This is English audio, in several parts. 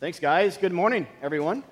Thanks, guys. Good morning, everyone.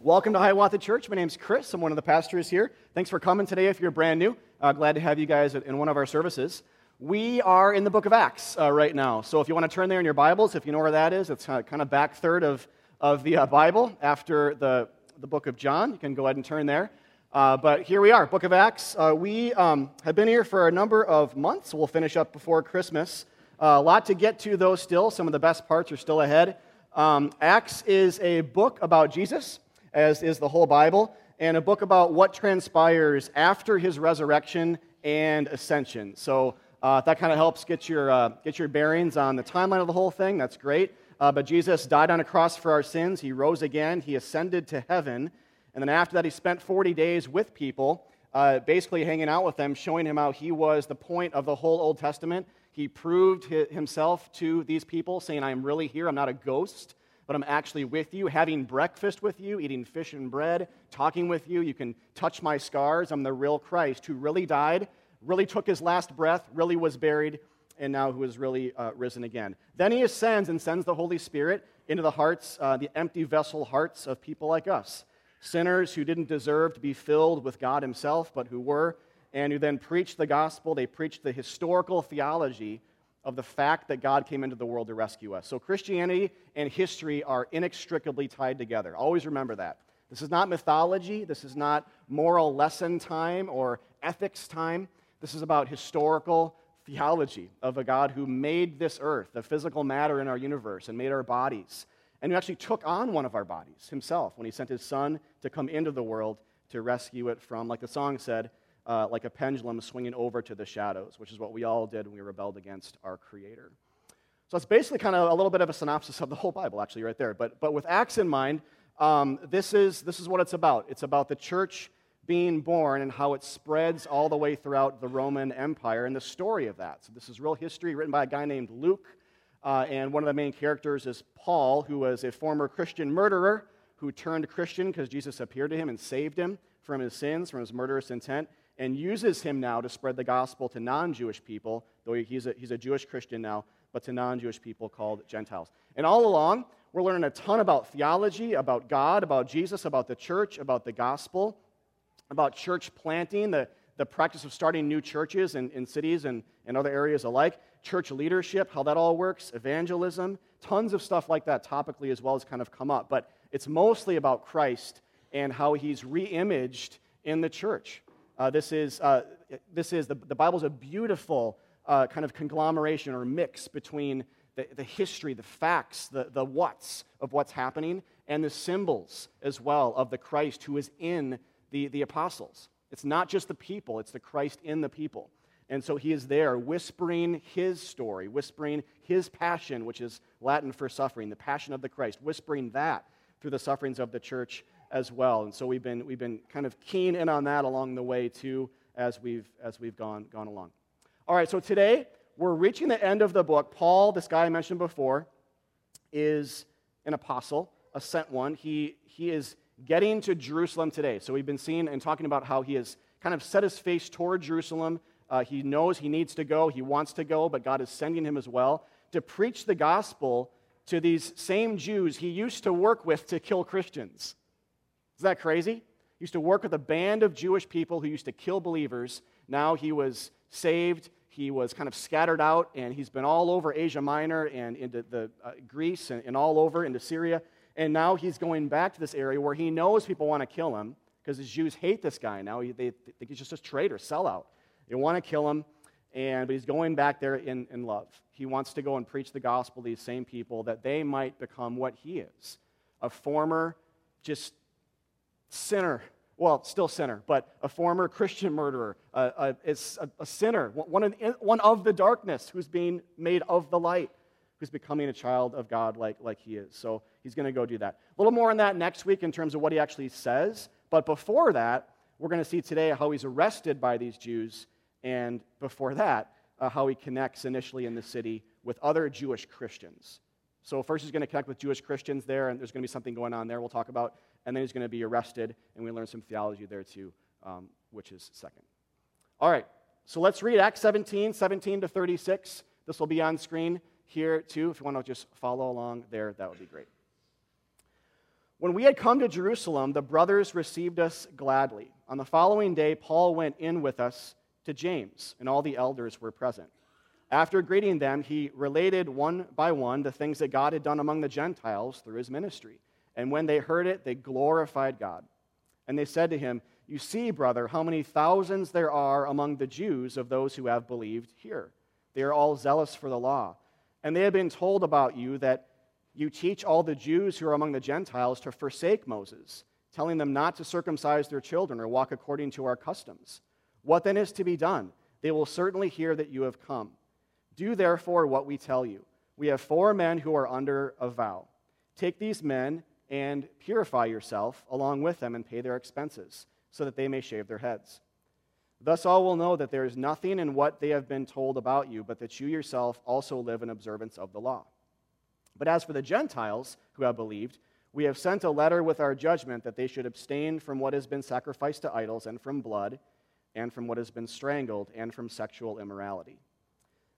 Welcome to Hiawatha Church. My name's Chris. I'm one of the pastors here. Thanks for coming today if you're brand new. Uh, glad to have you guys in one of our services. We are in the book of Acts uh, right now. So if you want to turn there in your Bibles, if you know where that is, it's uh, kind of back third of, of the uh, Bible after the, the book of John. You can go ahead and turn there. Uh, but here we are, book of Acts. Uh, we um, have been here for a number of months. We'll finish up before Christmas. a lot to get to, though, still. Some of the best parts are still ahead. Um, Acts is a book about Jesus, as is the whole Bible, and a book about what transpires after his resurrection and ascension. So uh, that kind of helps get your, uh, get your bearings on the timeline of the whole thing. That's great. Uh, but Jesus died on a cross for our sins. He rose again. He ascended to heaven. And then after that, he spent 40 days with people, uh, basically hanging out with them, showing him how he was the point of the whole Old Testament he proved himself to these people, saying, I am really here. I'm not a ghost, but I'm actually with you, having breakfast with you, eating fish and bread, talking with you. You can touch my scars. I'm the real Christ who really died, really took his last breath, really was buried, and now who is really uh, risen again. Then he ascends and sends the Holy Spirit into the hearts, uh, the empty vessel hearts of people like us, sinners who didn't deserve to be filled with God himself, but who were and who then preached the gospel. They preached the historical theology of the fact that God came into the world to rescue us. So Christianity and history are inextricably tied together. Always remember that. This is not mythology, this is not moral lesson time or ethics time. This is about historical theology of a God who made this earth, the physical matter in our universe, and made our bodies, and who actually took on one of our bodies himself when he sent his son to come into the world to rescue it from, like the song said, uh, like a pendulum swinging over to the shadows, which is what we all did when we rebelled against our Creator. So it's basically kind of a little bit of a synopsis of the whole Bible, actually, right there. But, but with Acts in mind, um, this, is, this is what it's about. It's about the church being born and how it spreads all the way throughout the Roman Empire and the story of that. So this is real history written by a guy named Luke. Uh, and one of the main characters is Paul, who was a former Christian murderer who turned Christian because Jesus appeared to him and saved him from his sins, from his murderous intent and uses him now to spread the gospel to non Jewish people, though he's a, he's a Jewish Christian now, but to non Jewish people called Gentiles. And all along, we're learning a ton about theology, about God, about Jesus, about the church, about the gospel, about church planting, the, the practice of starting new churches in, in cities and, and other areas alike, church leadership, how that all works, evangelism, tons of stuff like that topically as well as kind of come up. But it's mostly about Christ and how he's re imaged in the church. Uh, this is, uh, this is the, the Bible's a beautiful uh, kind of conglomeration or mix between the, the history, the facts, the, the what's of what's happening, and the symbols as well of the Christ who is in the, the apostles. It's not just the people, it's the Christ in the people. And so he is there whispering his story, whispering his passion, which is Latin for suffering, the passion of the Christ, whispering that through the sufferings of the church as well. And so we've been, we've been kind of keen in on that along the way too as we've, as we've gone, gone along. All right, so today we're reaching the end of the book. Paul, this guy I mentioned before, is an apostle, a sent one. He, he is getting to Jerusalem today. So we've been seeing and talking about how he has kind of set his face toward Jerusalem. Uh, he knows he needs to go, he wants to go, but God is sending him as well to preach the gospel to these same Jews he used to work with to kill Christians. Is that crazy? He used to work with a band of Jewish people who used to kill believers. Now he was saved. He was kind of scattered out, and he's been all over Asia Minor and into the, uh, Greece and, and all over into Syria. And now he's going back to this area where he knows people want to kill him because the Jews hate this guy now. They, think he's just a traitor, sellout. They want to kill him, and, but he's going back there in, in love. He wants to go and preach the gospel to these same people that they might become what he is a former, just sinner. Well, still sinner, but a former Christian murderer, a, a, a sinner, one of, one of the darkness who's being made of the light, who's becoming a child of God like, like he is. So he's going to go do that. A little more on that next week in terms of what he actually says. But before that, we're going to see today how he's arrested by these Jews, and before that, uh, how he connects initially in the city with other Jewish Christians. So, first, he's going to connect with Jewish Christians there, and there's going to be something going on there we'll talk about and then he's going to be arrested, and we learn some theology there too, um, which is second. All right, so let's read Acts 17, 17 to 36. This will be on screen here too. If you want to just follow along there, that would be great. When we had come to Jerusalem, the brothers received us gladly. On the following day, Paul went in with us to James, and all the elders were present. After greeting them, he related one by one the things that God had done among the Gentiles through his ministry. And when they heard it, they glorified God. And they said to him, You see, brother, how many thousands there are among the Jews of those who have believed here. They are all zealous for the law. And they have been told about you that you teach all the Jews who are among the Gentiles to forsake Moses, telling them not to circumcise their children or walk according to our customs. What then is to be done? They will certainly hear that you have come. Do therefore what we tell you. We have four men who are under a vow. Take these men and purify yourself along with them and pay their expenses, so that they may shave their heads. Thus all will know that there is nothing in what they have been told about you, but that you yourself also live in observance of the law. But as for the Gentiles who have believed, we have sent a letter with our judgment that they should abstain from what has been sacrificed to idols, and from blood, and from what has been strangled, and from sexual immorality.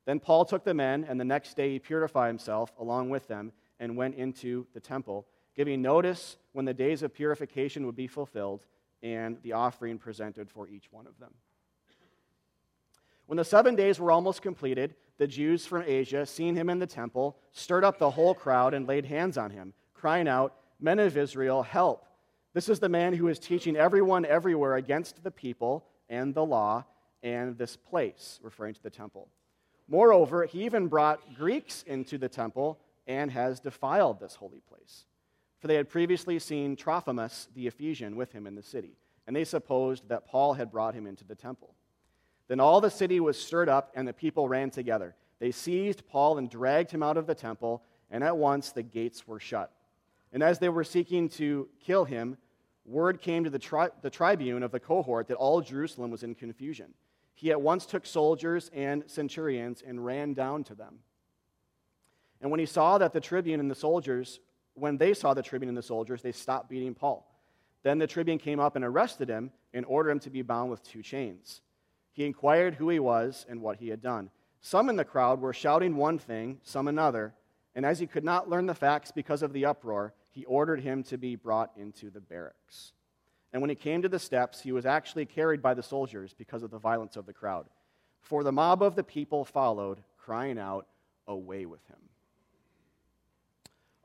Then Paul took the men, and the next day he purified himself along with them, and went into the temple, giving notice when the days of purification would be fulfilled, and the offering presented for each one of them. When the seven days were almost completed, the Jews from Asia, seeing him in the temple, stirred up the whole crowd and laid hands on him, crying out, Men of Israel, help! This is the man who is teaching everyone everywhere against the people and the law and this place, referring to the temple. Moreover, he even brought Greeks into the temple and has defiled this holy place. For they had previously seen Trophimus the Ephesian with him in the city, and they supposed that Paul had brought him into the temple. Then all the city was stirred up, and the people ran together. They seized Paul and dragged him out of the temple, and at once the gates were shut. And as they were seeking to kill him, word came to the, tri- the tribune of the cohort that all Jerusalem was in confusion. He at once took soldiers and centurions and ran down to them. And when he saw that the tribune and the soldiers, when they saw the tribune and the soldiers, they stopped beating Paul. Then the tribune came up and arrested him and ordered him to be bound with two chains. He inquired who he was and what he had done. Some in the crowd were shouting one thing, some another, and as he could not learn the facts because of the uproar, he ordered him to be brought into the barracks. And when he came to the steps, he was actually carried by the soldiers because of the violence of the crowd. For the mob of the people followed, crying out, Away with him.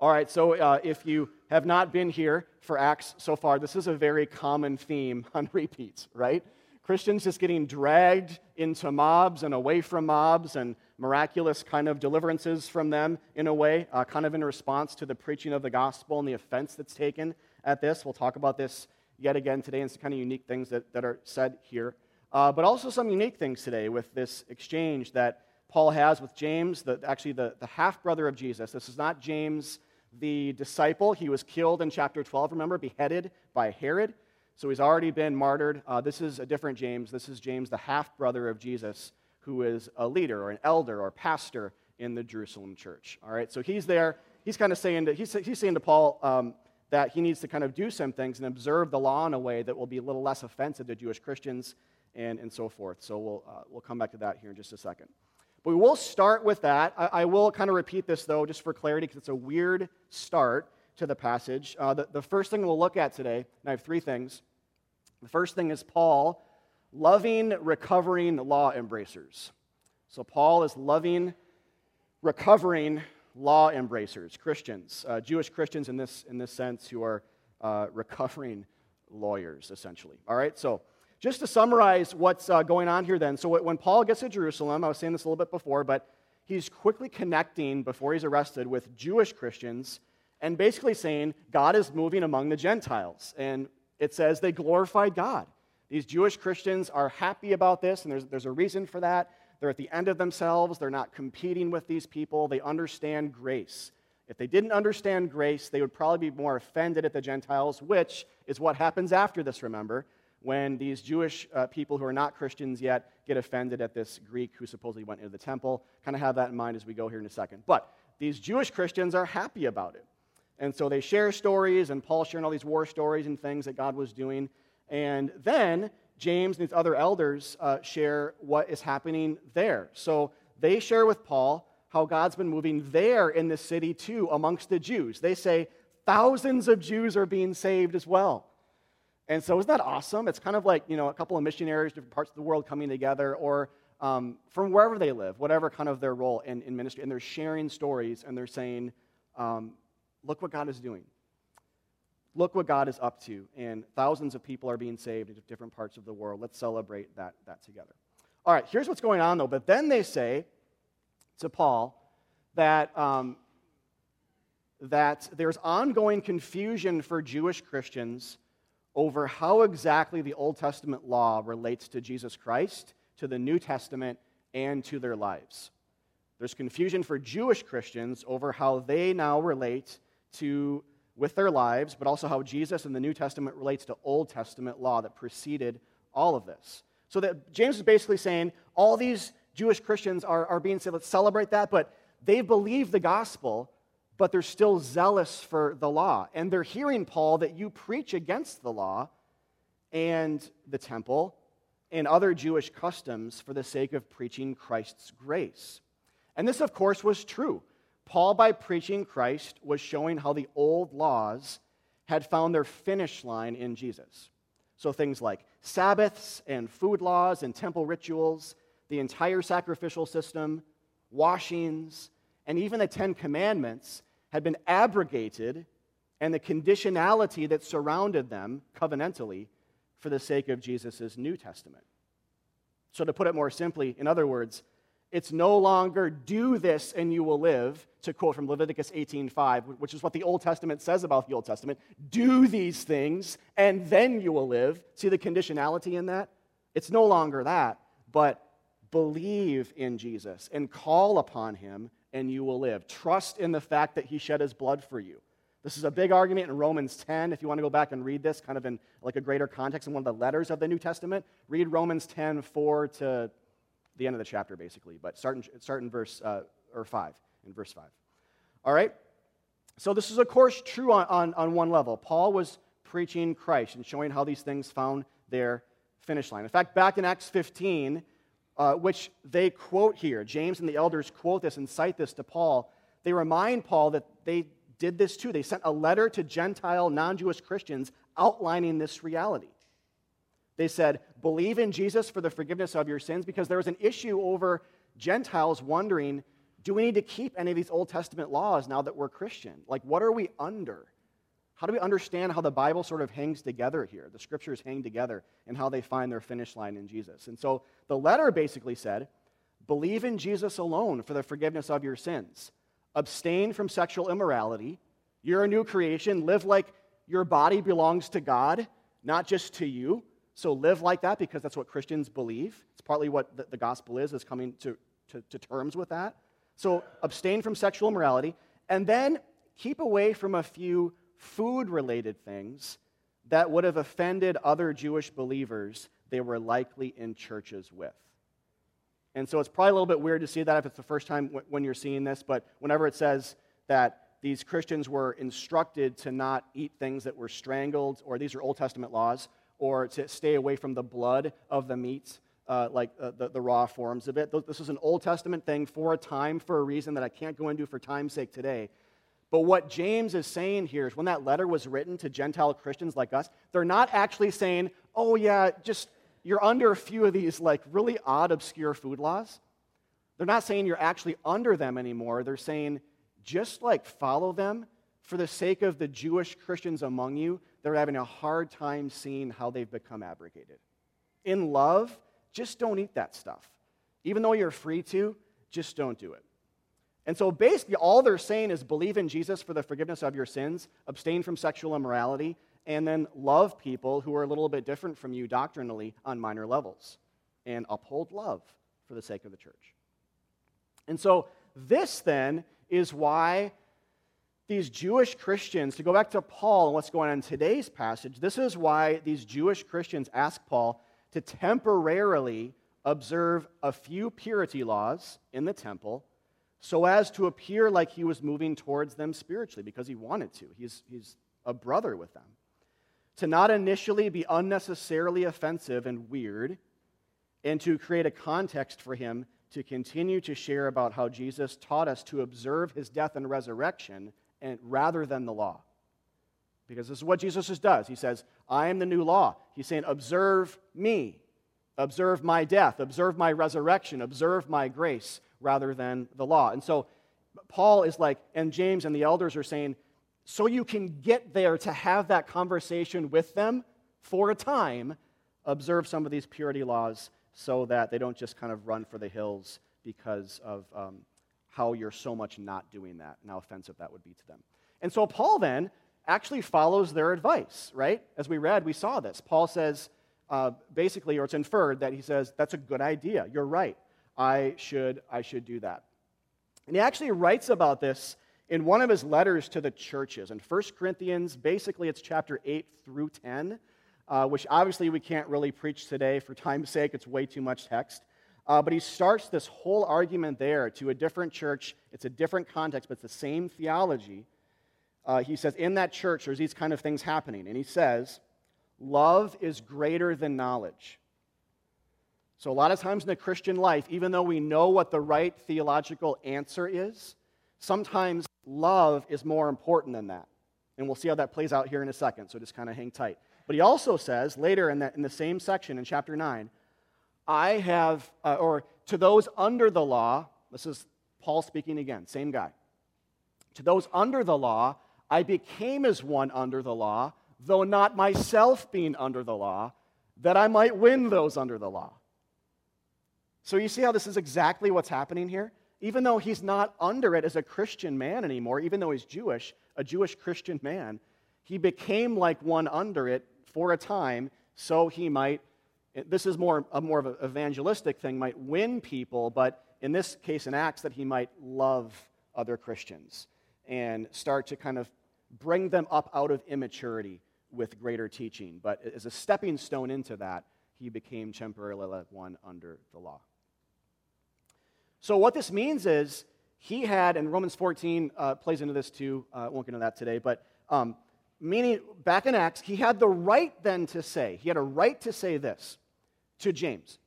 All right, so uh, if you have not been here for Acts so far, this is a very common theme on repeats, right? Christians just getting dragged into mobs and away from mobs and miraculous kind of deliverances from them in a way, uh, kind of in response to the preaching of the gospel and the offense that's taken at this. We'll talk about this yet again today and some kind of unique things that, that are said here. Uh, but also some unique things today with this exchange that Paul has with James, the, actually the, the half brother of Jesus. This is not James the disciple. He was killed in chapter 12, remember, beheaded by Herod. So he's already been martyred. Uh, this is a different James. This is James, the half brother of Jesus, who is a leader or an elder or pastor in the Jerusalem church. All right, so he's there. He's kind of saying to, he's, he's saying to Paul um, that he needs to kind of do some things and observe the law in a way that will be a little less offensive to Jewish Christians and, and so forth. So we'll, uh, we'll come back to that here in just a second. But we will start with that. I, I will kind of repeat this, though, just for clarity, because it's a weird start to the passage. Uh, the, the first thing we'll look at today, and I have three things. The first thing is Paul loving recovering law embracers. So Paul is loving recovering law embracers, Christians, uh, Jewish Christians in this, in this sense, who are uh, recovering lawyers, essentially. All right, so just to summarize what's uh, going on here then. So when Paul gets to Jerusalem, I was saying this a little bit before, but he's quickly connecting before he's arrested with Jewish Christians and basically saying God is moving among the Gentiles. And it says they glorified God. These Jewish Christians are happy about this, and there's, there's a reason for that. They're at the end of themselves. They're not competing with these people. They understand grace. If they didn't understand grace, they would probably be more offended at the Gentiles, which is what happens after this, remember, when these Jewish uh, people who are not Christians yet get offended at this Greek who supposedly went into the temple. Kind of have that in mind as we go here in a second. But these Jewish Christians are happy about it. And so they share stories, and Paul's sharing all these war stories and things that God was doing. And then James and these other elders uh, share what is happening there. So they share with Paul how God's been moving there in the city too amongst the Jews. They say thousands of Jews are being saved as well. And so, isn't that awesome? It's kind of like, you know, a couple of missionaries, different parts of the world coming together, or um, from wherever they live, whatever kind of their role in, in ministry, and they're sharing stories and they're saying, um, look what God is doing. Look what God is up to. And thousands of people are being saved in different parts of the world. Let's celebrate that, that together. All right, here's what's going on, though. But then they say to Paul that, um, that there's ongoing confusion for Jewish Christians over how exactly the Old Testament law relates to Jesus Christ, to the New Testament, and to their lives. There's confusion for Jewish Christians over how they now relate to with their lives, but also how Jesus in the New Testament relates to Old Testament law that preceded all of this. So that James is basically saying all these Jewish Christians are, are being said, let's celebrate that, but they believe the gospel, but they're still zealous for the law. And they're hearing, Paul, that you preach against the law and the temple and other Jewish customs for the sake of preaching Christ's grace. And this, of course, was true. Paul, by preaching Christ, was showing how the old laws had found their finish line in Jesus. So things like Sabbaths and food laws and temple rituals, the entire sacrificial system, washings, and even the Ten Commandments had been abrogated and the conditionality that surrounded them covenantally for the sake of Jesus' New Testament. So, to put it more simply, in other words, it's no longer do this and you will live, to quote from Leviticus 18:5, which is what the Old Testament says about the Old Testament. Do these things and then you will live. See the conditionality in that? It's no longer that, but believe in Jesus and call upon him and you will live. Trust in the fact that he shed his blood for you. This is a big argument in Romans 10. If you want to go back and read this kind of in like a greater context in one of the letters of the New Testament, read Romans 10, 4 to the end of the chapter, basically. But start in, start in verse, uh, or 5, in verse 5. All right? So this is, of course, true on, on, on one level. Paul was preaching Christ and showing how these things found their finish line. In fact, back in Acts 15, uh, which they quote here. James and the elders quote this and cite this to Paul. They remind Paul that they did this too. They sent a letter to Gentile, non Jewish Christians outlining this reality. They said, Believe in Jesus for the forgiveness of your sins, because there was an issue over Gentiles wondering, do we need to keep any of these Old Testament laws now that we're Christian? Like, what are we under? How do we understand how the Bible sort of hangs together here? The scriptures hang together and how they find their finish line in Jesus. And so the letter basically said believe in Jesus alone for the forgiveness of your sins, abstain from sexual immorality. You're a new creation. Live like your body belongs to God, not just to you. So live like that because that's what Christians believe. It's partly what the, gospel is, is coming to, to, to terms with that. So abstain from sexual immorality. And then keep away from a few food related things that would have offended other Jewish believers they were likely in churches with. And so it's probably a little bit weird to see that if it's the first time when you're seeing this, but whenever it says that these Christians were instructed to not eat things that were strangled, or these are Old Testament laws, or to stay away from the blood of the meat, uh, like uh, the, the raw forms of it. This is an Old Testament thing for a time, for a reason that I can't go into for time's sake today. But what James is saying here is when that letter was written to Gentile Christians like us, they're not actually saying, oh, yeah, just you're under a few of these like really odd, obscure food laws. They're not saying you're actually under them anymore. They're saying just like follow them for the sake of the Jewish Christians among you. They're having a hard time seeing how they've become abrogated. In love, just don't eat that stuff. Even though you're free to, just don't do it. And so basically, all they're saying is believe in Jesus for the forgiveness of your sins, abstain from sexual immorality, and then love people who are a little bit different from you doctrinally on minor levels, and uphold love for the sake of the church. And so, this then is why these Jewish Christians, to go back to Paul and what's going on in today's passage, this is why these Jewish Christians ask Paul to temporarily observe a few purity laws in the temple so as to appear like he was moving towards them spiritually because he wanted to. He's, he's a brother with them. To not initially be unnecessarily offensive and weird, and to create a context for him to continue to share about how Jesus taught us to observe his death and resurrection and, rather than the law. because this is what Jesus does. He says, I am the new law. He's saying, Observe me, observe my death, observe my resurrection, observe my grace, rather than the law. And so Paul is like, and James and the elders are saying, so you can get there to have that conversation with them for a time, observe some of these purity laws so that they don't just kind of run for the hills because of um, how you're so much not doing that and how offensive that would be to them. And so Paul then actually follows their advice, right? As we read, we saw this. Paul says, uh, basically, or it's inferred that he says, that's a good idea. You're right. I should, I should do that. And he actually writes about this in one of his letters to the churches. In 1 Corinthians, basically, it's chapter 8 through 10, uh, which obviously we can't really preach today for time's sake. It's way too much text. Uh, but he starts this whole argument there to a different church. It's a different context, but it's the same theology. Uh, he says, in that church, there's these kind of things happening. And he says, love is greater than knowledge. So, a lot of times in the Christian life, even though we know what the right theological answer is, sometimes love is more important than that. And we'll see how that plays out here in a second, so just kind of hang tight. But he also says later in, that, in the same section in chapter 9, I have, uh, or to those under the law, this is Paul speaking again, same guy. To those under the law, I became as one under the law, though not myself being under the law, that I might win those under the law. So you see how this is exactly what's happening here? Even though he's not under it as a Christian man anymore, even though he's Jewish, a Jewish Christian man, he became like one under it for a time so he might this is more, a more of an evangelistic thing, might win people, but in this case in Acts, that he might love other Christians and start to kind of bring them up out of immaturity with greater teaching. But as a stepping stone into that, he became temporarily like one under the law. So, what this means is he had, and Romans 14 uh, plays into this too, uh, I won't get into that today, but um, meaning back in Acts, he had the right then to say, he had a right to say this to James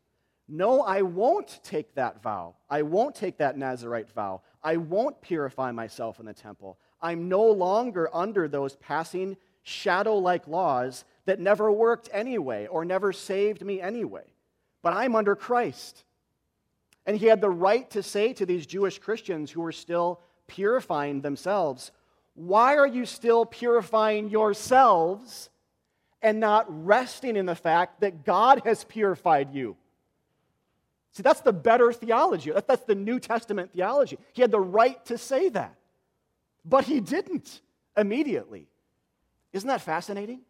No, I won't take that vow. I won't take that Nazarite vow. I won't purify myself in the temple. I'm no longer under those passing shadow like laws that never worked anyway or never saved me anyway. But I'm under Christ. And he had the right to say to these Jewish Christians who were still purifying themselves, Why are you still purifying yourselves and not resting in the fact that God has purified you. See, that's the better theology. That's the New Testament theology. He had the right to say that, but he didn't immediately. Isn't that fascinating?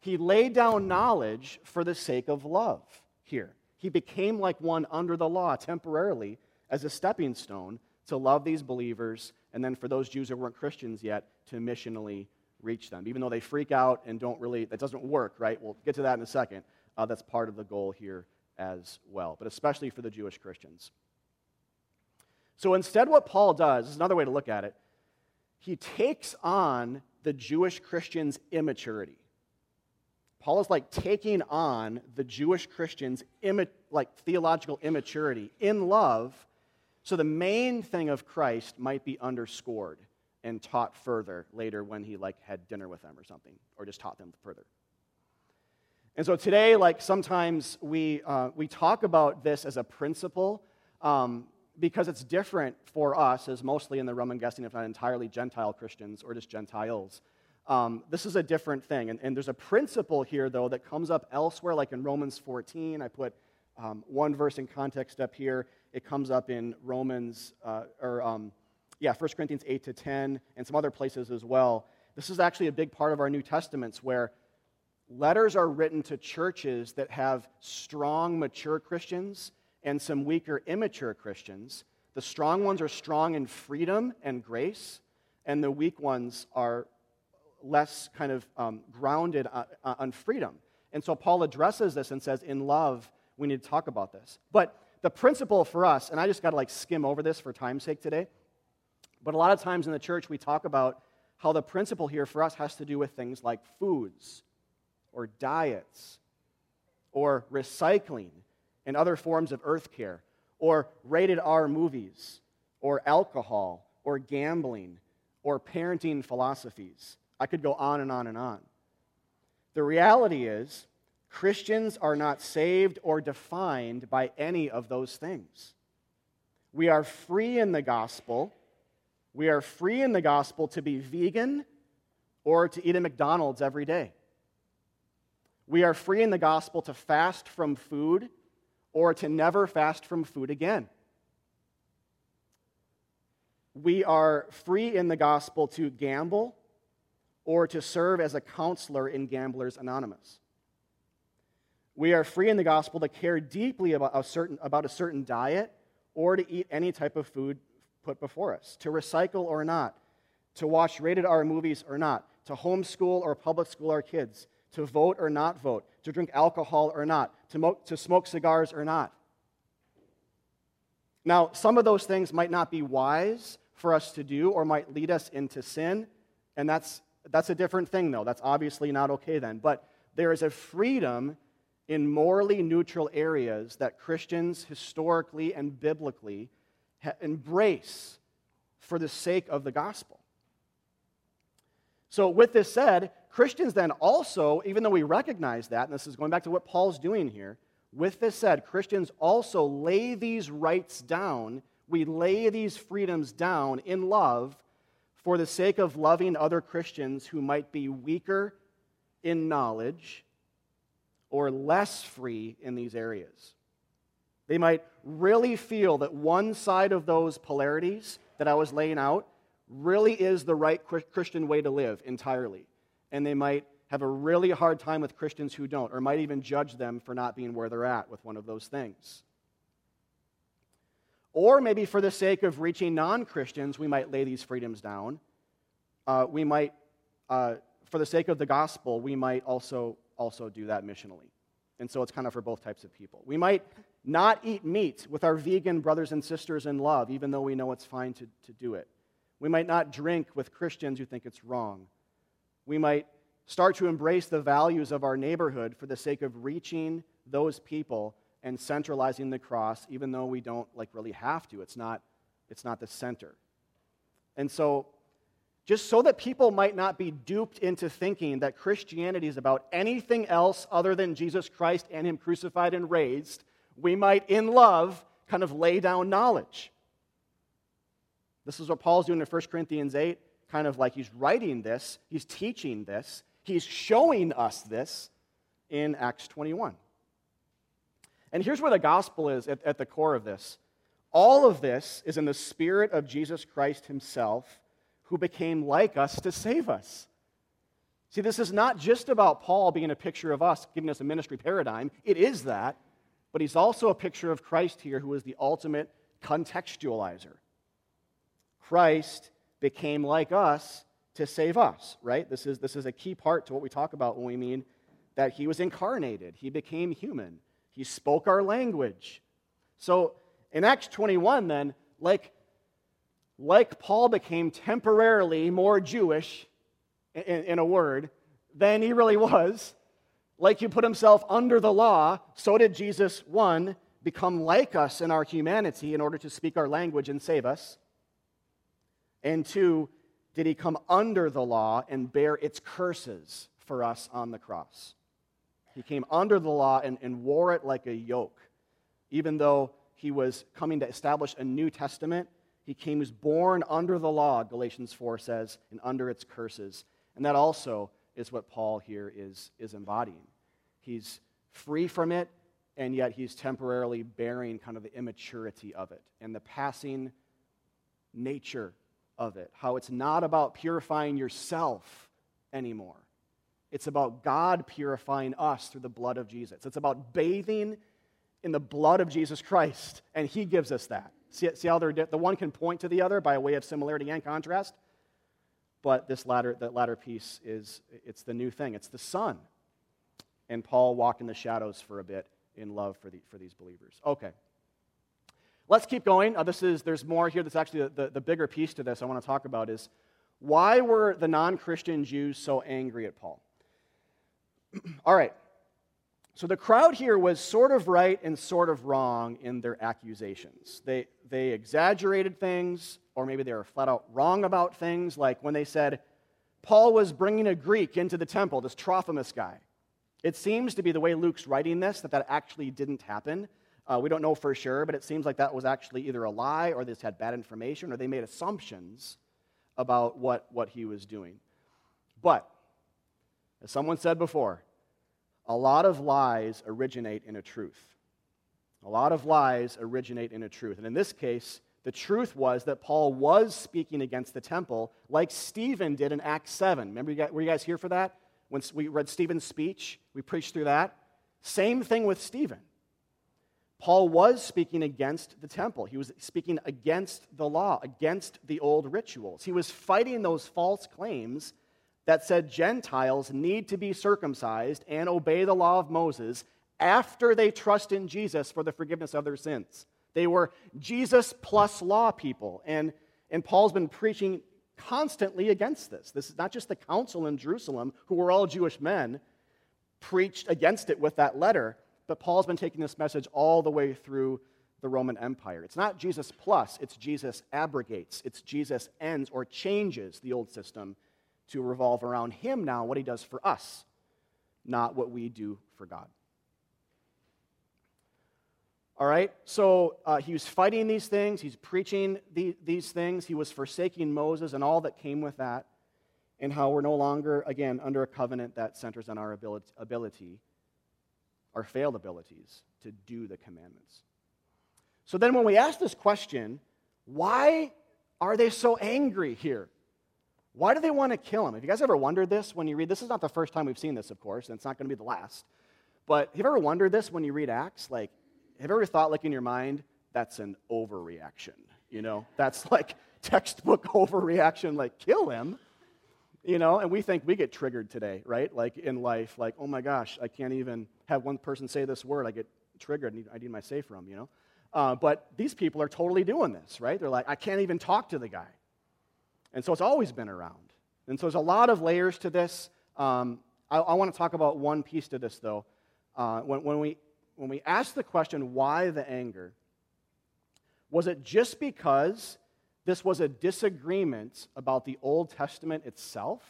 He laid down knowledge for the sake of love here. He became like one under the law temporarily as a stepping stone to love these believers, and then for those Jews who weren't Christians yet, to missionally reach them. Even though they freak out and don't really, that doesn't work, right? We'll get to that in a second. Uh, that's part of the goal here as well, but especially for the Jewish Christians. So instead, what Paul does is another way to look at it. He takes on the Jewish Christians' immaturity. Paul is like taking on the Jewish Christians' imma- like theological immaturity in love, so the main thing of Christ might be underscored and taught further later when he like had dinner with them or something or just taught them further. And so today like sometimes we uh, we talk about this as a principle um, because it's different for us as mostly in the roman guessing if not entirely gentile christians or just gentiles um, this is a different thing and, and, there's a principle here though that comes up elsewhere like in romans 14 i put um, one verse in context up here it comes up in romans uh, or um, yeah, 1 Corinthians 8 to 10, and some other places as well. This is actually a big part of our New Testaments where letters are written to churches that have strong, mature Christians and some weaker, immature Christians. The strong ones are strong in freedom and grace, and the weak ones are less kind of um, grounded on, on freedom. And so Paul addresses this and says, in love, we need to talk about this. But the principle for us, and I just got to like skim over this for time's sake today, but a lot of times in the church, we talk about how the principle here for us has to do with things like foods or diets or recycling and other forms of earth care or rated R movies or alcohol or gambling or parenting philosophies I could go on and on and on. The reality is, Christians are not saved or defined by any of those things. We are free in the gospel. We are free in the gospel to be vegan or to eat at McDonald's every day. We are free in the gospel to fast from food or to never fast from food again. We are free in the gospel to gamble or to serve as a counselor in Gamblers Anonymous. We are free in the gospel to care deeply about a certain, about a certain diet or to eat any type of food put before us, to recycle or not, to watch rated R movies or not, to homeschool or public school our kids, to vote or not vote, to drink alcohol or not, to, mo- to smoke cigars or not. Now, some of those things might not be wise for us to do or might lead us into sin, and that's, that's a different thing, though. That's obviously not okay then. But there is a freedom in morally neutral areas that Christians historically and biblically ha- embrace for the sake of the gospel. So, with this said, Christians then also, even though we recognize that, and this is going back to what Paul's doing here, with this said, Christians also lay these rights down. We lay these freedoms down in love for the sake of loving other Christians who might be weaker in knowledge or less free in these areas. They might really feel that one side of those polarities that I was laying out really is the right Christian way to live entirely. And they might have a really hard time with Christians who don't, or might even judge them for not being where they're at with one of those things. Or maybe for the sake of reaching non Christians, we might lay these freedoms down. Uh, we might, uh, for the sake of the gospel, we might also, also do that missionally. And so it's kind of for both types of people. We might not eat meat with our vegan brothers and sisters in love, even though we know it's fine to, to do it. We might not drink with Christians who think it's wrong. We might start to embrace the values of our neighborhood for the sake of reaching those people and centralizing the cross, even though we don't like really have to. It's not, it's not the center. And so, just so that people might not be duped into thinking that Christianity is about anything else other than Jesus Christ and Him crucified and raised, we might, in love, kind of lay down knowledge. This is what Paul's doing in 1 Corinthians 8, kind of like he's writing this, he's teaching this, he's showing us this in Acts 21. And here's where the gospel is at, at the core of this. All of this is in the spirit of Jesus Christ himself, who became like us to save us. See, this is not just about Paul being a picture of us, giving us a ministry paradigm. It is that, but he's also a picture of Christ here, who is the ultimate contextualizer. Christ became like us to save us, right? This is, this is a key part to what we talk about when we mean that he was incarnated. He became human. He spoke our language. So in Acts 21, then, like, like Paul became temporarily more Jewish, in, in a word, than he really was, like he put himself under the law, so did Jesus, one, become like us in our humanity in order to speak our language and save us. And two, did he come under the law and bear its curses for us on the cross? He came under the law and, and wore it like a yoke. Even though he was coming to establish a New Testament, he came, was born under the law, Galatians 4 says, and under its curses. And that also is what Paul here is, is embodying. He's free from it, and yet he's temporarily bearing kind of the immaturity of it and the passing nature of it. How it's not about purifying yourself anymore. It's about God purifying us through the blood of Jesus. It's about bathing in the blood of Jesus Christ, and He gives us that. See, see how the one can point to the other by way of similarity and contrast? But this latter, that latter piece is it's the new thing. It's the Son. And Paul walked in the shadows for a bit in love for, the, for these believers. Okay. Let's keep going. Uh, this is, there's more here that's actually the, the, the bigger piece to this I want to talk about is why were the non Christian Jews so angry at Paul? All right. So the crowd here was sort of right and sort of wrong in their accusations. They, they exaggerated things, or maybe they were flat out wrong about things, like when they said, Paul was bringing a Greek into the temple, this Trophimus guy. It seems to be the way Luke's writing this that that actually didn't happen. Uh, we don't know for sure, but it seems like that was actually either a lie or they just had bad information or they made assumptions about what, what he was doing. But, as someone said before, a lot of lies originate in a truth. A lot of lies originate in a truth. And in this case, the truth was that Paul was speaking against the temple like Stephen did in Acts 7. Remember, you guys, were you guys here for that? When we read Stephen's speech, we preached through that. Same thing with Stephen. Paul was speaking against the temple. He was speaking against the law, against the old rituals. He was fighting those false claims that said Gentiles need to be circumcised and obey the law of Moses after they trust in Jesus for the forgiveness of their sins. They were Jesus plus law people. And, and Paul's been preaching constantly against this. This is not just the council in Jerusalem, who were all Jewish men, preached against it with that letter, but Paul's been taking this message all the way through the Roman Empire. It's not Jesus plus, it's Jesus abrogates, it's Jesus ends or changes the old system to revolve around him now, what he does for us, not what we do for God. All right, so uh, he was fighting these things, he's preaching the, these things, he was forsaking Moses and all that came with that, and how we're no longer, again, under a covenant that centers on our ability, ability our failed abilities to do the commandments. So then, when we ask this question, why are they so angry here? Why do they want to kill him? Have you guys ever wondered this when you read? This is not the first time we've seen this, of course, and it's not going to be the last. But have you ever wondered this when you read Acts? Like, have you ever thought, like, in your mind, that's an overreaction? You know, that's like textbook overreaction, like, kill him. You know, and we think we get triggered today, right? Like in life, like, oh my gosh, I can't even have one person say this word. I get triggered. I need, I need my safe room, you know? Uh, but these people are totally doing this, right? They're like, I can't even talk to the guy. And so it's always been around. And so there's a lot of layers to this. Um, I, I want to talk about one piece to this, though. Uh, when, when, we, when we ask the question, why the anger, was it just because this was a disagreement about the Old Testament itself?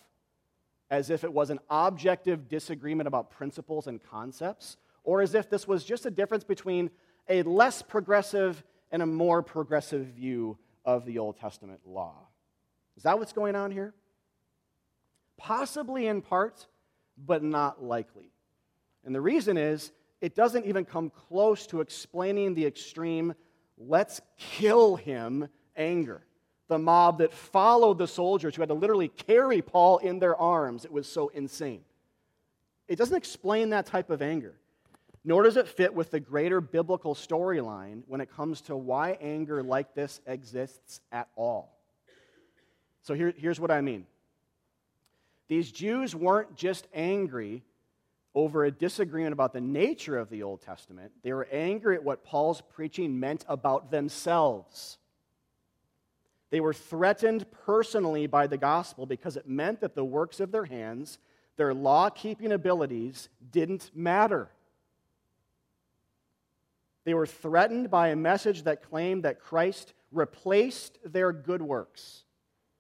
as if it was an objective disagreement about principles and concepts, or as if this was just a difference between a less progressive and a more progressive view of the Old Testament law. Is that what's going on here? Possibly in part, but not likely. And the reason is it doesn't even come close to explaining the extreme, let's kill him anger the mob that followed the soldiers who had to literally carry Paul in their arms. It was so insane. It doesn't explain that type of anger, nor does it fit with the greater biblical storyline when it comes to why anger like this exists at all. So here, here's what I mean these Jews weren't just angry over a disagreement about the nature of the Old Testament, they were angry at what Paul's preaching meant about themselves. They were threatened personally by the gospel because it meant that the works of their hands, their law keeping abilities, didn't matter. They were threatened by a message that claimed that Christ replaced their good works.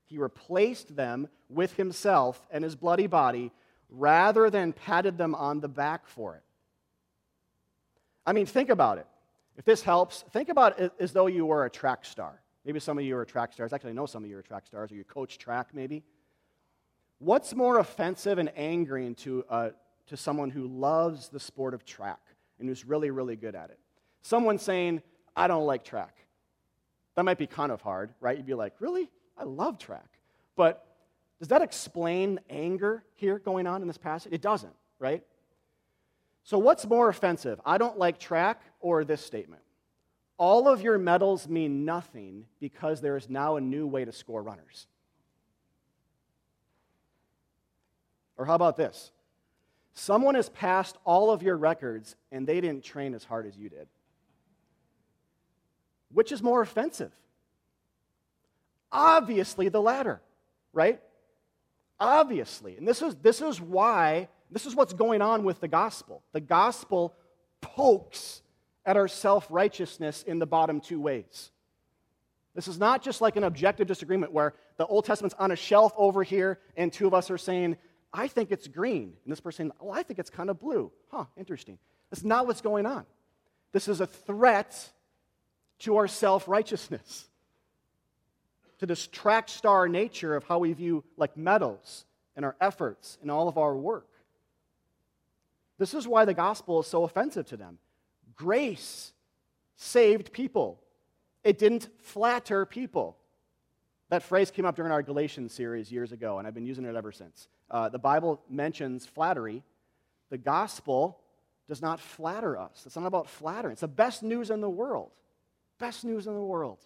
He replaced them with himself and his bloody body rather than patted them on the back for it. I mean, think about it. If this helps, think about it as though you were a track star. Maybe some of you are track stars. Actually, I know some of you are track stars, or you coach track, maybe. What's more offensive and angering to, uh, to someone who loves the sport of track and who's really, really good at it? Someone saying, I don't like track. That might be kind of hard, right? You'd be like, really? I love track. But does that explain anger here going on in this passage? It doesn't, right? So, what's more offensive? I don't like track or this statement? all of your medals mean nothing because there is now a new way to score runners. Or how about this? Someone has passed all of your records and they didn't train as hard as you did. Which is more offensive? Obviously, the latter, right? Obviously. And this is, this is why, this is what's going on with the gospel. The gospel pokes at our self righteousness in the bottom two ways. This is not just like an objective disagreement where the Old Testament's on a shelf over here and two of us are saying, I think it's green. And this person, oh, I think it's kind of blue. Huh, interesting. That's not what's going on. This is a threat to our self righteousness, to this track star nature of how we view like medals and our efforts and all of our work. This is why the gospel is so offensive to them. Grace saved people, it didn't flatter people. That phrase came up during our Galatians series years ago, and I've been using it ever since. Uh, the Bible mentions flattery. The gospel does not flatter us. It's not about flattering. It's the best news in the world. Best news in the world,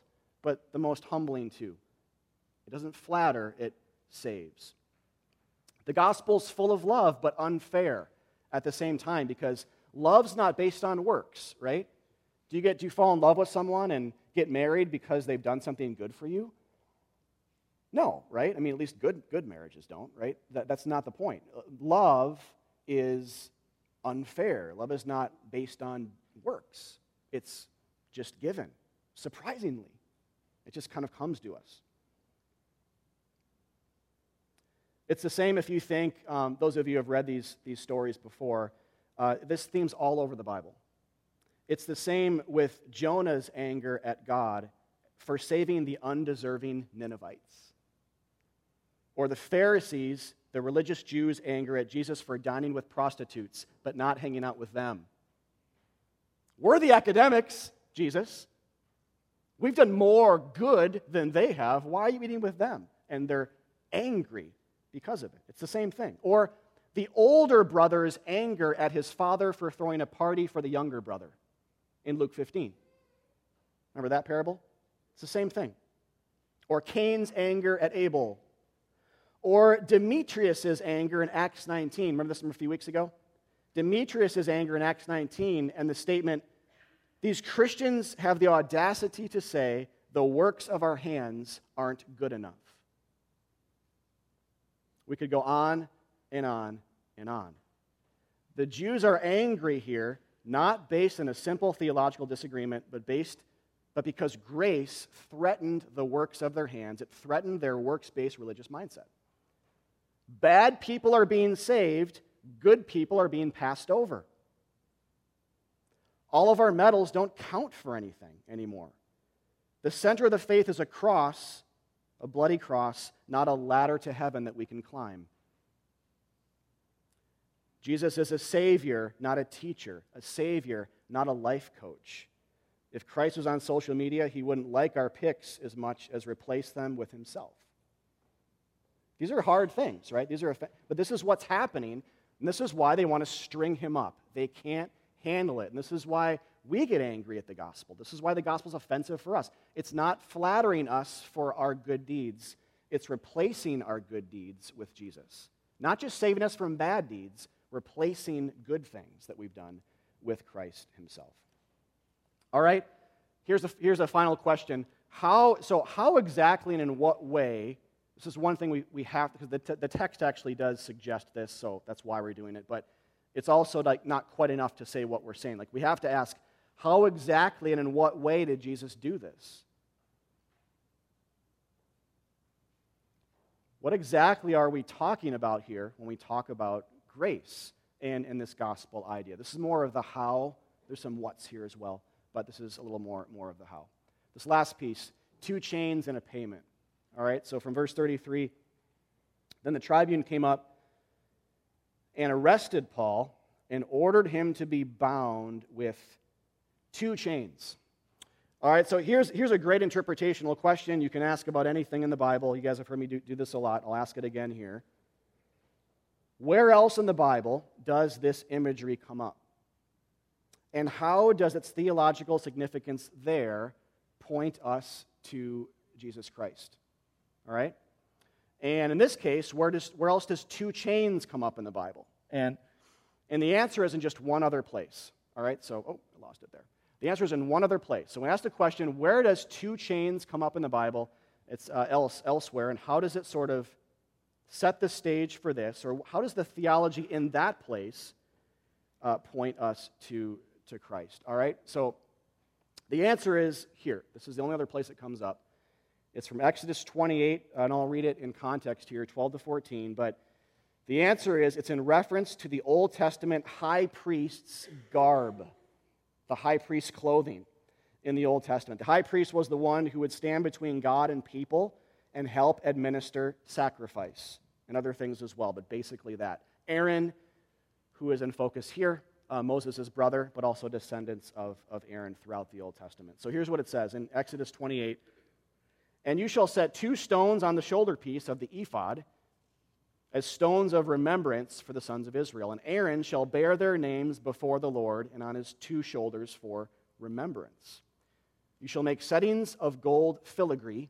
but the most humbling too. It doesn't flatter, it saves. The gospel's full of love, but unfair at the same time because love's not based on works, right? Do you get do you fall in love with someone and get married because they've done something good for you? No, right? I mean, at least good good marriages don't, right? That, that's not the point. Love is unfair. Love is not based on works. It's just given. Surprisingly, it just kind of comes to us. It's the same if you think, um, those of you have read these, these stories before, uh, this theme's all over the Bible. It's the same with Jonah's anger at God for saving the undeserving Ninevites. Or the Pharisees, the religious Jews' anger at Jesus for dining with prostitutes, but not hanging out with them. We're the academics, Jesus. We've done more good than they have. Why are you eating with them? And they're angry because of it. It's the same thing. Or the older brother's anger at his father for throwing a party for the younger brother in Luke 15. Remember that parable? It's the same thing. Or Cain's anger at Abel. Or Demetrius' anger in Acts 19. Remember this from a few weeks ago? Demetrius' anger in Acts 19 and the statement these Christians have the audacity to say the works of our hands aren't good enough. We could go on and on and on. The Jews are angry here, not based on a simple theological disagreement, but based but because grace threatened the works of their hands. It threatened their works based religious mindset. Bad people are being saved, good people are being passed over. All of our medals don't count for anything anymore. The center of the faith is a cross, a bloody cross, not a ladder to heaven that we can climb. Jesus is a savior, not a teacher, a savior, not a life coach. If Christ was on social media, he wouldn't like our pics as much as replace them with himself. These are hard things, right? These are, but this is what's happening, and this is why they want to string him up. They can't handle it, and this is why we get angry at the gospel. This is why the gospel is offensive for us. It's not flattering us for our good deeds, it's replacing our good deeds with Jesus. Not just saving us from bad deeds, replacing good things that we've done with Christ Himself. All right, here's a, here's a final question. How, so, how exactly and in what way? This is one thing we, we have, because the, t- the text actually does suggest this, so that's why we're doing it. But it's also like not quite enough to say what we're saying. Like we have to ask, how exactly and in what way did Jesus do this? What exactly are we talking about here when we talk about grace and in this gospel idea? This is more of the how. There's some what's here as well, but this is a little more, more of the how. This last piece two chains and a payment. All right, so from verse 33, then the tribune came up and arrested Paul and ordered him to be bound with two chains. All right, so here's, here's a great interpretational question you can ask about anything in the Bible. You guys have heard me do, do this a lot. I'll ask it again here. Where else in the Bible does this imagery come up? And how does its theological significance there point us to Jesus Christ? All right? And in this case, where, does, where else does two chains come up in the Bible? And, and the answer is in just one other place. All right, so, oh, I lost it there. The answer is in one other place. So when I ask the question, where does two chains come up in the Bible? It's uh, else, elsewhere, and how does it sort of set the stage for this, or how does the theology in that place uh, point us to, to Christ? All right, so the answer is here. This is the only other place it comes up. It's from Exodus 28, and I'll read it in context here, 12 to 14. But the answer is it's in reference to the Old Testament high priest's garb, the high priest's clothing in the Old Testament. The high priest was the one who would stand between God and people and help administer sacrifice and other things as well, but basically that. Aaron, who is in focus here, uh, Moses' brother, but also descendants of, of Aaron throughout the Old Testament. So here's what it says in Exodus 28 And you shall set two stones on the shoulder piece of the ephod as stones of remembrance for the sons of Israel. And Aaron shall bear their names before the Lord and on his two shoulders for remembrance. You shall make settings of gold filigree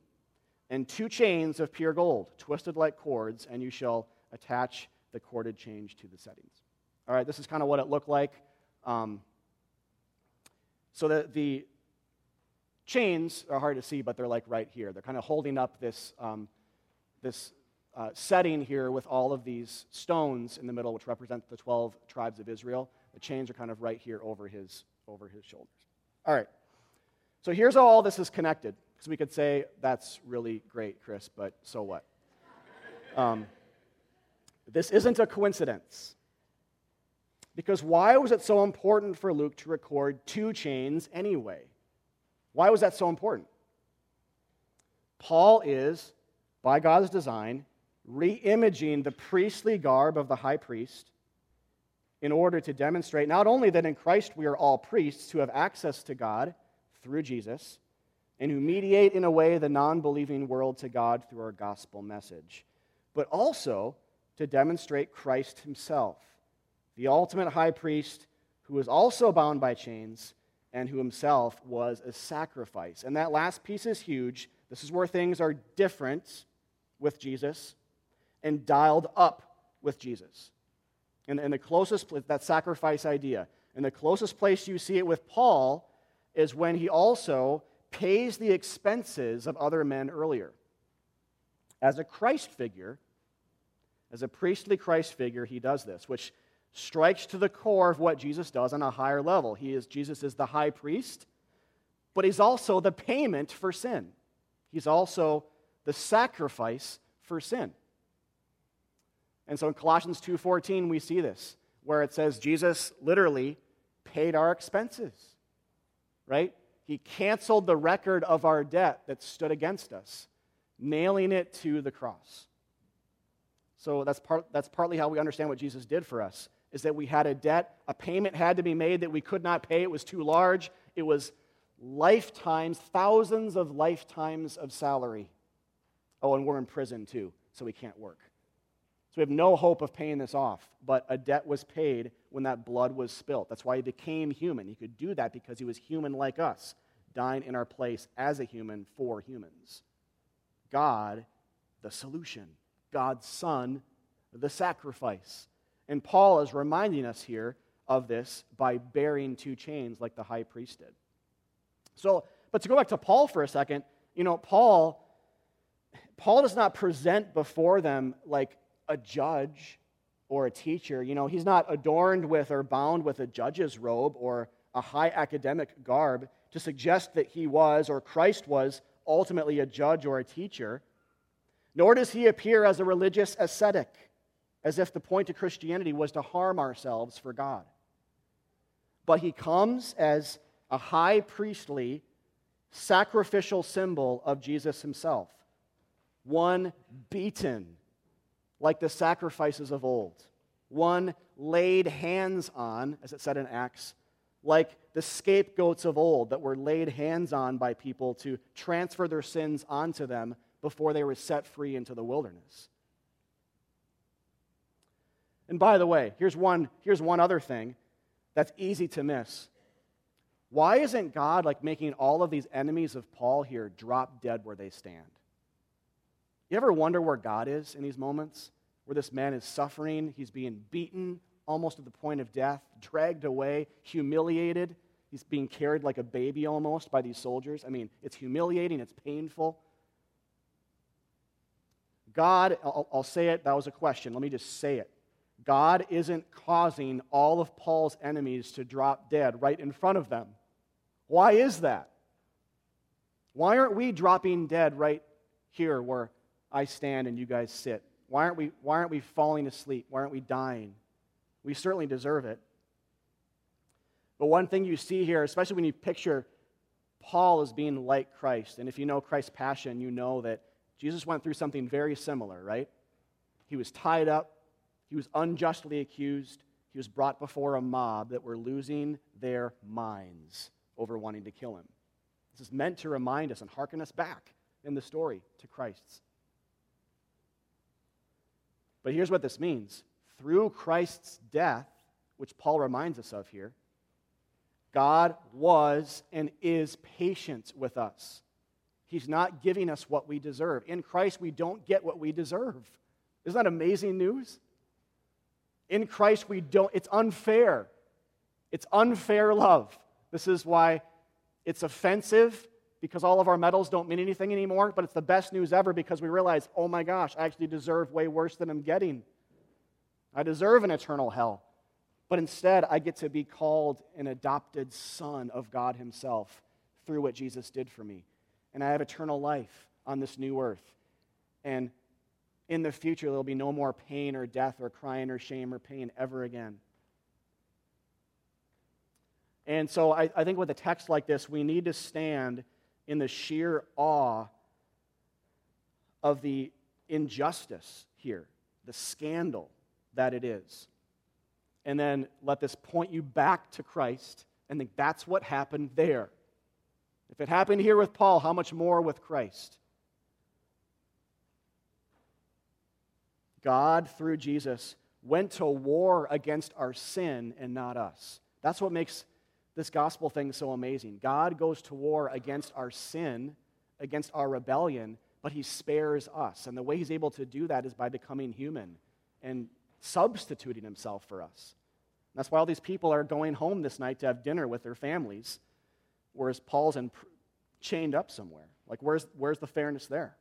and two chains of pure gold, twisted like cords, and you shall attach the corded change to the settings. All right, this is kind of what it looked like. Um, so the, the chains are hard to see, but they're like right here. They're kind of holding up this, um, this uh, setting here with all of these stones in the middle, which represent the 12 tribes of Israel. The chains are kind of right here over his, over his shoulders. All right. So here's how all this is connected. Because we could say, that's really great, Chris, but so what? Um, this isn't a coincidence. Because why was it so important for Luke to record two chains anyway? Why was that so important? Paul is, by God's design, re imaging the priestly garb of the high priest in order to demonstrate not only that in Christ we are all priests who have access to God through Jesus and who mediate in a way the non believing world to God through our gospel message, but also to demonstrate Christ himself the ultimate high priest who is also bound by chains and who himself was a sacrifice. And that last piece is huge. This is where things are different with Jesus and dialed up with Jesus. And, and the closest, that sacrifice idea. And the closest place you see it with Paul is when he also pays the expenses of other men earlier. As a Christ figure, as a priestly Christ figure, he does this, which strikes to the core of what Jesus does on a higher level. He is Jesus is the high priest, but he's also the payment for sin. He's also the sacrifice for sin. And so in Colossians 2:14 we see this where it says Jesus literally paid our expenses. Right? He canceled the record of our debt that stood against us, nailing it to the cross. So that's, part, that's partly how we understand what Jesus did for us is that we had a debt, a payment had to be made that we could not pay. It was too large. It was lifetimes, thousands of lifetimes of salary. Oh, and we're in prison too, so we can't work. So we have no hope of paying this off. But a debt was paid when that blood was spilt. That's why he became human. He could do that because he was human like us, dying in our place as a human for humans. God, the solution. God's Son, the sacrifice. And Paul is reminding us here of this by bearing two chains like the high priest did. So, but to go back to Paul for a second, you know, Paul Paul does not present before them like a judge or a teacher. You know, he's not adorned with or bound with a judge's robe or a high academic garb to suggest that he was or Christ was ultimately a judge or a teacher. Nor does he appear as a religious ascetic as if the point of Christianity was to harm ourselves for God. But he comes as a high priestly, sacrificial symbol of Jesus himself, one beaten like the sacrifices of old, one laid hands on, as it said in Acts, like the scapegoats of old that were laid hands on by people to transfer their sins onto them before they were set free into the wilderness. And by the way, here's one, here's one other thing that's easy to miss. Why isn't God like making all of these enemies of Paul here drop dead where they stand? You ever wonder where God is in these moments? Where this man is suffering, he's being beaten almost to the point of death, dragged away, humiliated. He's being carried like a baby almost by these soldiers. I mean, it's humiliating, it's painful. God, I'll, I'll say it, that was a question. Let me just say it. God isn't causing all of Paul's enemies to drop dead right in front of them. Why is that? Why aren't we dropping dead right here where I stand and you guys sit? Why aren't we, why aren't we falling asleep? Why aren't we dying? We certainly deserve it. But one thing you see here, especially when you picture Paul as being like Christ, and if you know Christ's passion, you know that Jesus went through something very similar, right? He was tied up, he was unjustly accused, he was brought before a mob that were losing their minds over wanting to kill him. This is meant to remind us and hearken us back in the story to Christ's. But here's what this means through Christ's death, which Paul reminds us of here, God was and is patient with us. He's not giving us what we deserve. In Christ, we don't get what we deserve. Isn't that amazing news? In Christ, we don't, it's unfair. It's unfair love. This is why it's offensive because all of our medals don't mean anything anymore, but it's the best news ever because we realize, oh my gosh, I actually deserve way worse than I'm getting. I deserve an eternal hell. But instead, I get to be called an adopted son of God Himself through what Jesus did for me. And I have eternal life on this new earth. And in the future, there'll be no more pain or death or crying or shame or pain ever again. And so I, I think with a text like this, we need to stand in the sheer awe of the injustice here, the scandal that it is. And then let this point you back to Christ and think that's what happened there. If it happened here with Paul, how much more with Christ? God, through Jesus, went to war against our sin and not us. That's what makes this gospel thing so amazing. God goes to war against our sin, against our rebellion, but he spares us. And the way he's able to do that is by becoming human and substituting himself for us. And that's why all these people are going home this night to have dinner with their families, whereas Paul's in, chained up somewhere. Like, where's, where's the fairness there?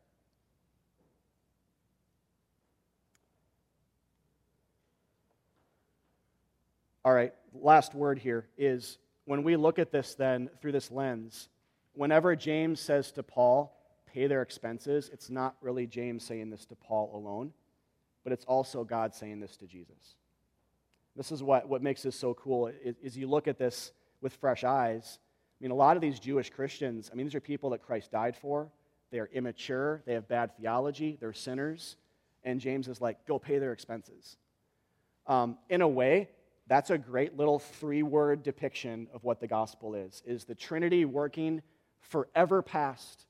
All right, last word here is when we look at this then through this lens, whenever James says to Paul, pay their expenses, it's not really James saying this to Paul alone, but it's also God saying this to Jesus. This is what, what makes this so cool is, is you look at this with fresh eyes. I mean, a lot of these Jewish Christians, I mean, these are people that Christ died for. They are immature, they have bad theology, they're sinners. And James is like, go pay their expenses. Um, in a way, that's a great little three-word depiction of what the gospel is. Is the Trinity working forever past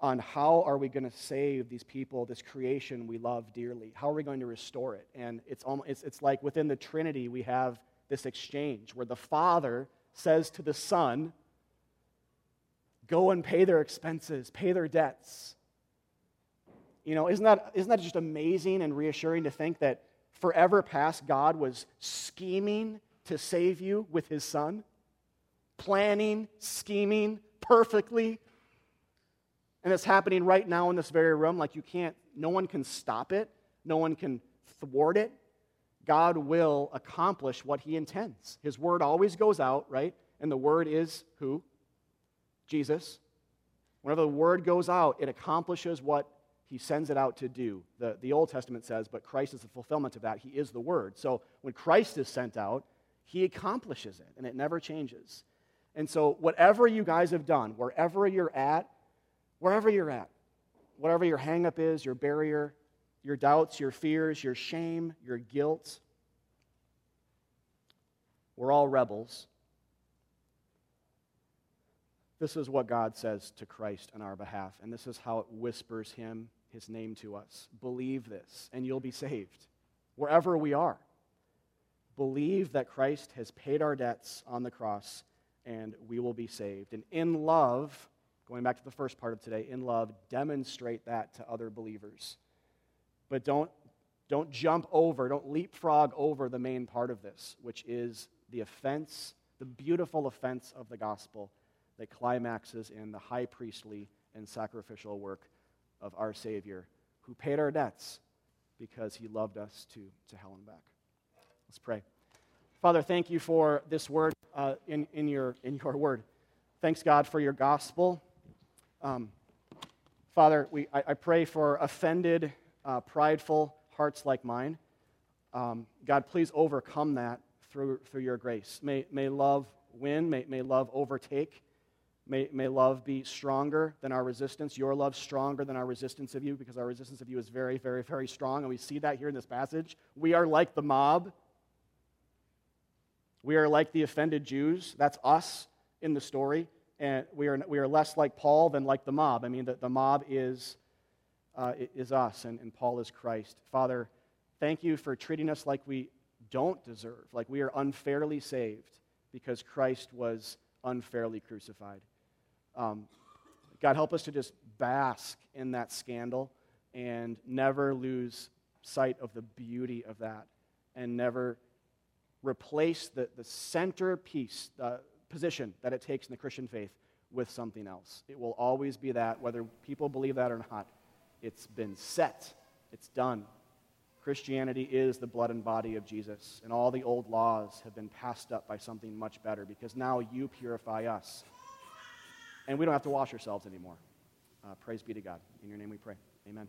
on how are we going to save these people, this creation we love dearly? How are we going to restore it? And it's, almost, it's, it's like within the Trinity, we have this exchange where the Father says to the Son, Go and pay their expenses, pay their debts. You know, isn't that, isn't that just amazing and reassuring to think that forever past, God was scheming to save you with his son, planning, scheming perfectly. And it's happening right now in this very room. Like you can't, no one can stop it, no one can thwart it. God will accomplish what he intends. His word always goes out, right? And the word is who? Jesus. Whenever the word goes out, it accomplishes what he sends it out to do. The, the Old Testament says, but Christ is the fulfillment of that. He is the Word. So when Christ is sent out, he accomplishes it, and it never changes. And so, whatever you guys have done, wherever you're at, wherever you're at, whatever your hangup is, your barrier, your doubts, your fears, your shame, your guilt, we're all rebels. This is what God says to Christ on our behalf, and this is how it whispers him his name to us. Believe this, and you'll be saved wherever we are. Believe that Christ has paid our debts on the cross, and we will be saved. And in love, going back to the first part of today, in love, demonstrate that to other believers. But don't, don't jump over, don't leapfrog over the main part of this, which is the offense, the beautiful offense of the gospel that climaxes in the high priestly and sacrificial work of our Savior, who paid our debts because he loved us to, to hell and back. Let's pray. Father, thank you for this word uh, in, in, your, in your word. Thanks, God, for your gospel. Um, Father, we, I, I pray for offended, uh, prideful hearts like mine. Um, God, please overcome that through, through your grace. May, may love win, may, may love overtake. May, may love be stronger than our resistance, your love stronger than our resistance of you, because our resistance of you is very, very, very strong. And we see that here in this passage. We are like the mob. We are like the offended Jews. That's us in the story. And we are, we are less like Paul than like the mob. I mean, the, the mob is, uh, is us, and, and Paul is Christ. Father, thank you for treating us like we don't deserve, like we are unfairly saved because Christ was unfairly crucified. Um, God, help us to just bask in that scandal and never lose sight of the beauty of that and never replace the, the centerpiece uh, position that it takes in the Christian faith with something else. It will always be that, whether people believe that or not. It's been set, it's done. Christianity is the blood and body of Jesus, and all the old laws have been passed up by something much better because now you purify us and we don't have to wash ourselves anymore. Uh, praise be to God. In your name we pray. Amen.